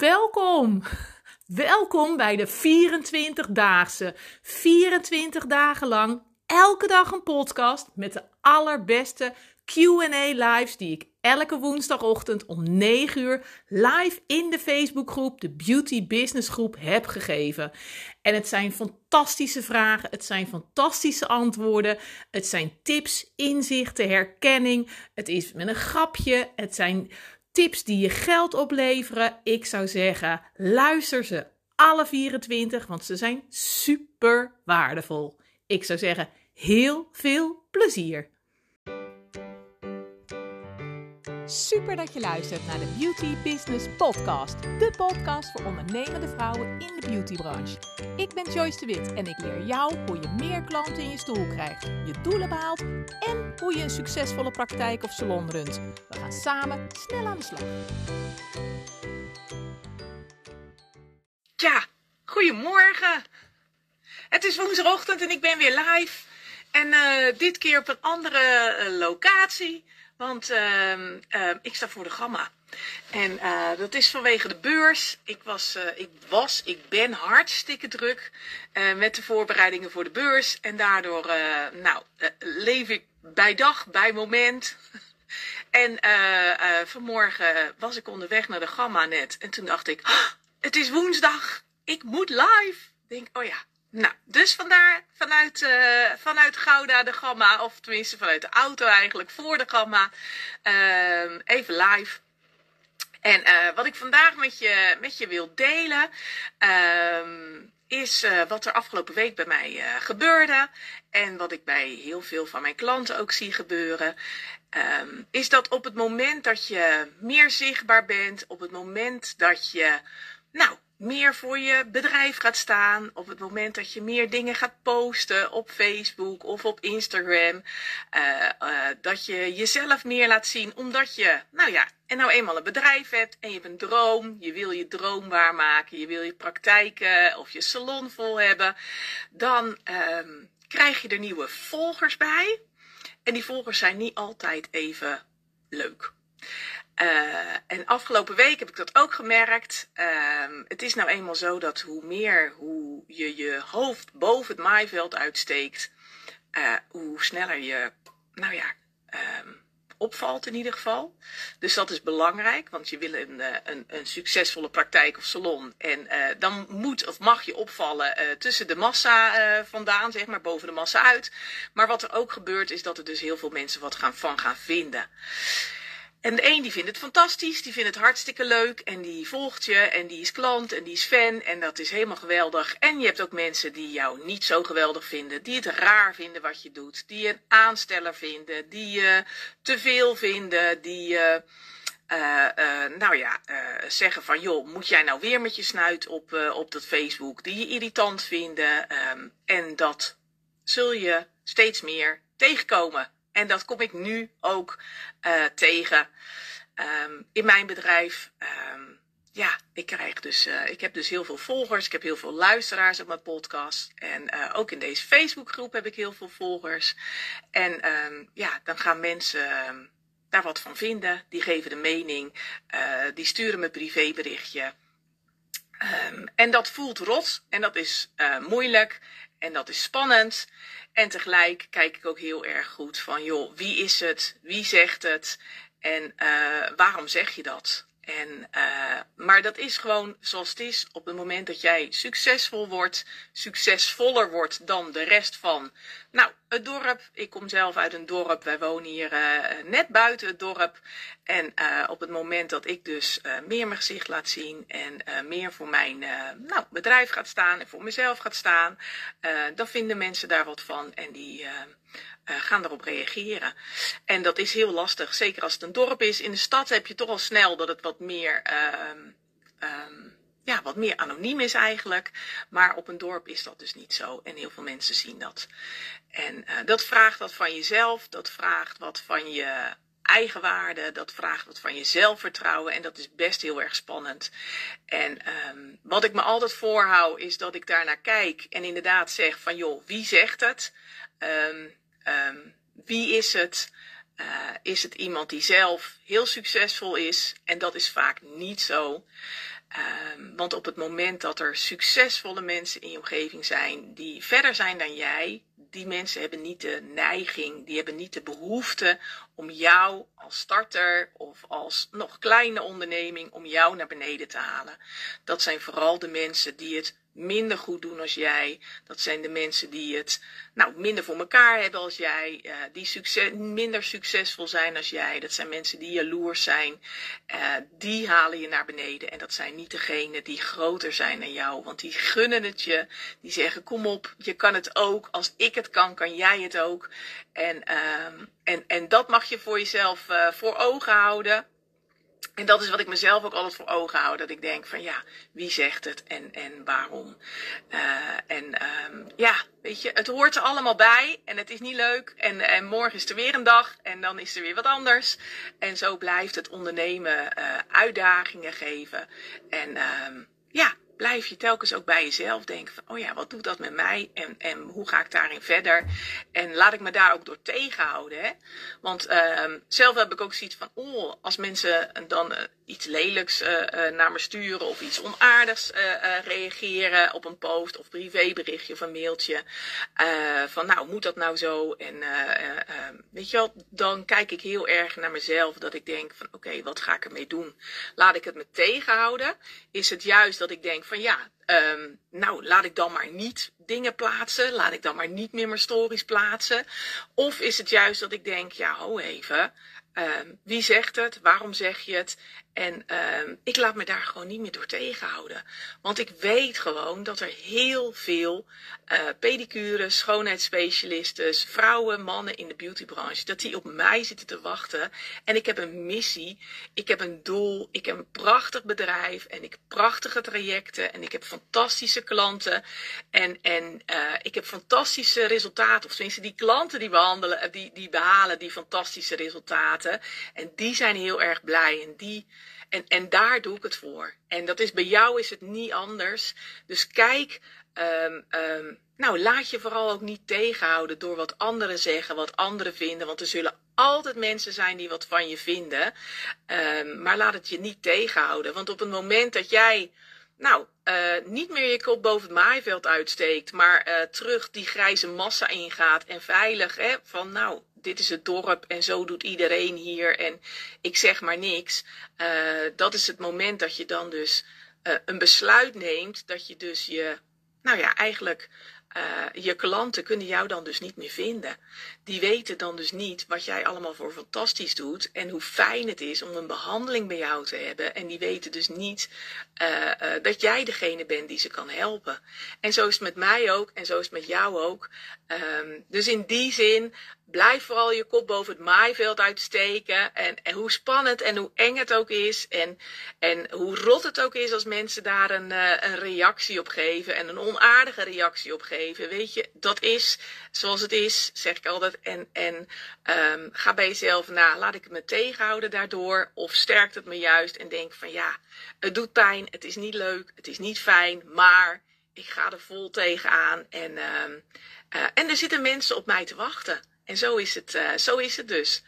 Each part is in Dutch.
Welkom! Welkom bij de 24-daagse. 24 dagen lang, elke dag een podcast met de allerbeste QA lives die ik elke woensdagochtend om 9 uur live in de Facebookgroep, de Beauty Business Groep, heb gegeven. En het zijn fantastische vragen, het zijn fantastische antwoorden, het zijn tips, inzichten, herkenning. Het is met een grapje, het zijn tips die je geld opleveren. Ik zou zeggen, luister ze alle 24, want ze zijn super waardevol. Ik zou zeggen, heel veel plezier. Super dat je luistert naar de Beauty Business Podcast. De podcast voor ondernemende vrouwen in de beautybranche. Ik ben Joyce de Wit en ik leer jou hoe je meer klanten in je stoel krijgt, je doelen behaalt en hoe je een succesvolle praktijk of salon runt. We gaan samen snel aan de slag. Ja, goedemorgen. Het is woensdagochtend en ik ben weer live. En uh, dit keer op een andere uh, locatie. Want uh, ik sta voor de Gamma. En uh, dat is vanwege de beurs. Ik was, ik was, ik ben hartstikke druk met de voorbereidingen voor de beurs. En daardoor, nou, leef ik bij dag, bij moment. en vanmorgen was ik onderweg naar de Gamma net. En toen dacht ik, oh, het is woensdag. Ik moet live. Ik denk, oh ja, nou, dus vandaar vanuit, uh, vanuit Gouda de Gamma, of tenminste vanuit de auto eigenlijk voor de Gamma, uh, even live. En uh, wat ik vandaag met je, met je wil delen, ehm, is wat er afgelopen week bij mij gebeurde. En wat ik bij heel veel van mijn klanten ook zie gebeuren. Um, is dat op het moment dat je meer zichtbaar bent, op het moment dat je, nou, meer voor je bedrijf gaat staan. Op het moment dat je meer dingen gaat posten op Facebook of op Instagram. Uh, uh, dat je jezelf meer laat zien. Omdat je, nou ja, en nou eenmaal een bedrijf hebt en je hebt een droom. Je wil je droom waarmaken. Je wil je praktijken of je salon vol hebben. Dan um, krijg je er nieuwe volgers bij. En die volgers zijn niet altijd even leuk. Uh, en afgelopen week heb ik dat ook gemerkt. Uh, het is nou eenmaal zo dat hoe meer hoe je je hoofd boven het maaiveld uitsteekt, uh, hoe sneller je, nou ja, um, opvalt in ieder geval. Dus dat is belangrijk, want je wil een, een, een succesvolle praktijk of salon. En dan moet of mag je opvallen tussen de massa vandaan, zeg maar, boven de massa uit. Maar wat er ook gebeurt, is dat er dus heel veel mensen wat gaan, van gaan vinden. En de een die vindt het fantastisch, die vindt het hartstikke leuk en die volgt je en die is klant en die is fan en dat is helemaal geweldig. En je hebt ook mensen die jou niet zo geweldig vinden, die het raar vinden wat je doet, die een aansteller vinden, die je te veel vinden, die uh, nou ja, uh, zeggen van joh, moet jij nou weer met je snuit op, op dat Facebook, die je irritant vinden. Um, en dat zul je steeds meer tegenkomen. En dat kom ik nu ook uh, tegen um, in mijn bedrijf. Um, ja, ik krijg dus, uh, ik heb dus heel veel volgers. Ik heb heel veel luisteraars op mijn podcast. En uh, ook in deze Facebookgroep heb ik heel veel volgers. En um, ja, dan gaan mensen daar wat van vinden. Die geven de mening. die sturen me privéberichtje. en dat voelt rot. En dat is moeilijk. En dat is spannend. En tegelijk kijk ik ook heel erg goed van, joh, wie is het? Wie zegt het? En uh, waarom zeg je dat? En, uh, maar dat is gewoon zoals het is. Op het moment dat jij succesvol wordt, succesvoller wordt dan de rest van nou, het dorp. Ik kom zelf uit een dorp. Wij wonen hier uh, net buiten het dorp. En uh, op het moment dat ik dus meer mijn gezicht laat zien en meer voor mijn nou, bedrijf gaat staan en voor mezelf gaat staan, dan vinden mensen daar wat van en die uh, gaan erop reageren. En dat is heel lastig, zeker als het een dorp is. In de stad heb je toch al snel dat het wat meer, um, um, ja, wat meer anoniem is eigenlijk. Maar op een dorp is dat dus niet zo. En heel veel mensen zien dat. En uh, dat vraagt wat van jezelf, dat vraagt wat van je eigenwaarde, dat vraagt wat van je zelfvertrouwen en dat is best heel erg spannend. En um, wat ik me altijd voorhoud is dat ik daarnaar kijk en inderdaad zeg van joh, wie zegt het? Um, Um, wie is het? is het iemand die zelf heel succesvol is? En dat is vaak niet zo. Um, want op het moment dat er succesvolle mensen in je omgeving zijn die verder zijn dan jij, die mensen hebben niet de neiging, die hebben niet de behoefte om jou als starter of als nog kleine onderneming, om jou naar beneden te halen. Dat zijn vooral de mensen die het minder goed doen als jij. Dat zijn de mensen die het nou, minder voor elkaar hebben als jij. Uh, die minder succesvol zijn als jij. Dat zijn mensen die jaloers zijn. Uh, die halen je naar beneden. En dat zijn niet degenen die groter zijn dan jou. Want die gunnen het je. Die zeggen: Kom op, je kan het ook. Als ik het kan, kan jij het ook. En, uh, en, en dat mag je voor jezelf uh, voor ogen houden. En dat is wat ik mezelf ook altijd voor ogen hou. Dat ik denk van ja, wie zegt het en, en waarom? Uh, en um, ja, weet je, het hoort er allemaal bij. En het is niet leuk. En, en morgen is er weer een dag. En dan is er weer wat anders. En zo blijft het ondernemen uh, uitdagingen geven. En um, ja, blijf je telkens ook bij jezelf denken van, oh ja, wat doet dat met mij en, en hoe ga ik daarin verder? En laat ik me daar ook door tegenhouden. Hè? Want uh, zelf heb ik ook zoiets van, oh, als mensen dan uh, iets lelijks uh, naar me sturen of iets onaardigs reageren op een post of privéberichtje of een mailtje. van, nou, moet dat nou zo? En weet je wel, dan kijk ik heel erg naar mezelf dat ik denk van, oké, wat ga ik ermee doen? Laat ik het me tegenhouden? Is het juist dat ik denk van ja, um, nou laat ik dan maar niet dingen plaatsen. Laat ik dan maar niet meer mijn stories plaatsen. Of is het juist dat ik denk, ja, ho even. Um, wie zegt het? Waarom zeg je het? En um, ik laat me daar gewoon niet meer door tegenhouden. Want ik weet gewoon dat er heel veel uh, pedicures, schoonheidsspecialisten, vrouwen, mannen in de beautybranche, dat die op mij zitten te wachten. En ik heb een missie, ik heb een doel, ik heb een prachtig bedrijf en ik heb prachtige trajecten en ik heb fantastische klanten. En, en uh, ik heb fantastische resultaten. Of tenminste, die klanten die behandelen, die, die behalen die fantastische resultaten. En die zijn heel erg blij en die en, en daar doe ik het voor. En dat is bij jou is het niet anders. Dus kijk, um, um, nou laat je vooral ook niet tegenhouden door wat anderen zeggen, wat anderen vinden. Want er zullen altijd mensen zijn die wat van je vinden. Um, maar laat het je niet tegenhouden. Want op het moment dat jij nou, uh, niet meer je kop boven het maaiveld uitsteekt, maar uh, terug die grijze massa ingaat en veilig, hè, van nou, dit is het dorp en zo doet iedereen hier en ik zeg maar niks. Uh, dat is het moment dat je dan dus een besluit neemt, dat je dus je, nou ja, eigenlijk uh, je klanten kunnen jou dan dus niet meer vinden. Die weten dan dus niet wat jij allemaal voor fantastisch doet en hoe fijn het is om een behandeling bij jou te hebben. En die weten dus niet uh, uh, dat jij degene bent die ze kan helpen. En zo is het met mij ook en zo is het met jou ook. Um, dus in die zin blijf vooral je kop boven het maaiveld uitsteken. En, hoe spannend en hoe eng het ook is. En, en hoe rot het ook is als mensen daar een, een reactie op geven. En een onaardige reactie op geven. Weet je, dat is zoals het is, zeg ik altijd. En, en um, ga bij jezelf na. Laat ik me tegenhouden daardoor? Of sterkt het me juist en denk van ja, het doet pijn. Het is niet leuk. Het is niet fijn. Maar ik ga er vol tegenaan. En, um, uh, en er zitten mensen op mij te wachten. En zo is het, uh, zo is het dus.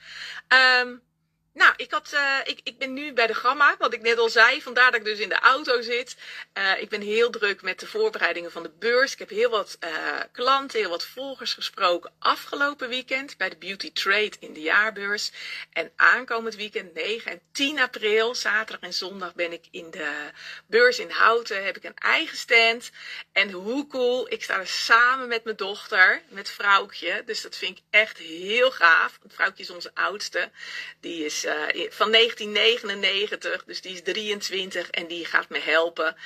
Um, nou, ik, had, uh, ik, ik ben nu bij de Gamma, wat ik net al zei. Vandaar dat ik dus in de auto zit. Uh, ik ben heel druk met de voorbereidingen van de beurs. Ik heb heel wat uh, klanten, heel wat volgers gesproken afgelopen weekend bij de Beauty Trade in de jaarbeurs. En aankomend weekend 9 en 10 april, zaterdag en zondag, ben ik in de beurs in Houten. Heb ik een eigen stand. En hoe cool, ik sta er samen met mijn dochter, met Vrouwtje. Dus dat vind ik echt heel gaaf. Vrouwtje is onze oudste. Die is uh, van 1999, dus die is 23 en die gaat me helpen.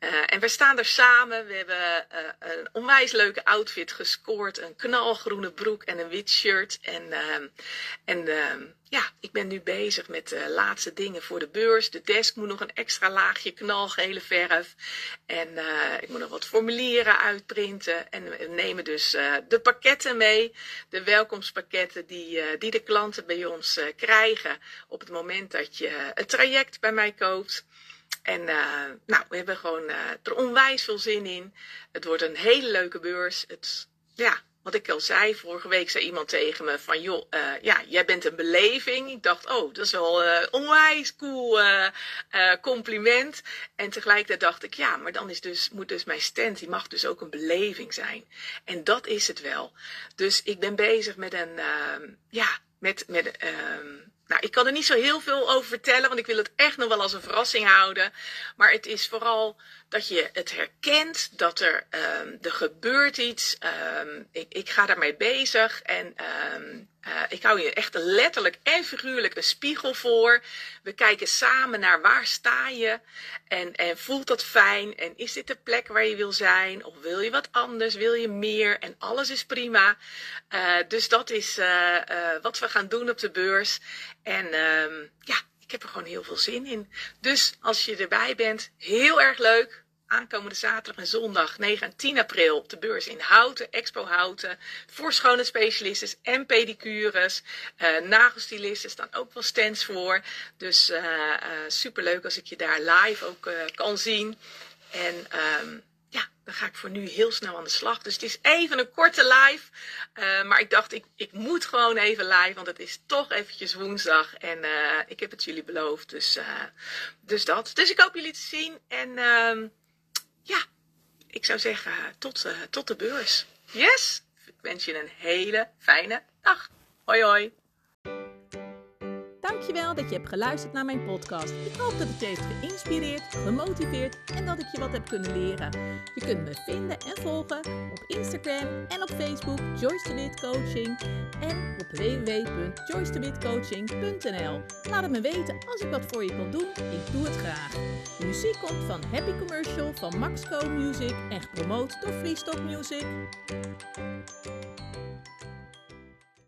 Uh, en we staan er samen. We hebben uh, een onwijs leuke outfit gescoord. Een knalgroene broek en een wit shirt. En, en ja, ik ben nu bezig met de laatste dingen voor de beurs. De desk moet nog een extra laagje knalgele verf. En uh, ik moet nog wat formulieren uitprinten. En we nemen dus uh, de pakketten mee. De welkomstpakketten die, die de klanten bij ons krijgen. Op het moment dat je het traject bij mij koopt. En nou, we hebben gewoon er onwijs veel zin in. Het wordt een hele leuke beurs. Het, ja, wat ik al zei, vorige week zei iemand tegen me van, joh, uh, ja, jij bent een beleving. Ik dacht, oh, dat is wel uh, onwijs cool uh, compliment. En tegelijkertijd dacht ik, ja, maar dan is dus, moet dus mijn stand, die mag dus ook een beleving zijn. En dat is het wel. Dus ik ben bezig met een, ehm, ja, met, met, nou, ik kan er niet zo heel veel over vertellen, want ik wil het echt nog wel als een verrassing houden. Maar het is vooral dat je het herkent, dat er, um, er gebeurt iets. Um, ik, ik ga daarmee bezig en um, uh, ik hou je echt letterlijk en figuurlijk een spiegel voor. We kijken samen naar waar sta je en, en voelt dat fijn en is dit de plek waar je wil zijn of wil je wat anders, wil je meer en alles is prima. Uh, dus dat is uh, wat we gaan doen op de beurs. En ja, ik heb er gewoon heel veel zin in. Dus als je erbij bent, heel erg leuk. Aankomende zaterdag en zondag 9 en 10 april op de beurs in Houten, Expo Houten. Voor schone specialisten en pedicures. Uh, nagelstilisten staan ook wel stands voor. Dus uh, uh, superleuk als ik je daar live ook kan zien. En um, ja, dan ga ik voor nu heel snel aan de slag. Dus het is even een korte live. Uh, maar ik dacht, ik, ik moet gewoon even live. Want het is toch eventjes woensdag. En uh, ik heb het jullie beloofd. Dus, uh, dus dat. Dus ik hoop jullie te zien. En ja, ik zou zeggen, tot, tot de beurs. Yes! Ik wens je een hele fijne dag. Hoi hoi! Dankjewel dat je hebt geluisterd naar mijn podcast. Ik hoop dat het je heeft geïnspireerd, gemotiveerd en dat ik je wat heb kunnen leren. Je kunt me vinden en volgen op Instagram en op Facebook Joyce de Wit Coaching en op www.joycedewitcoaching.nl. Laat het me weten als ik wat voor je kan doen. Ik doe het graag. De muziek komt van Happy Commercial van Maxco Music en gepromoot door Freestock Music.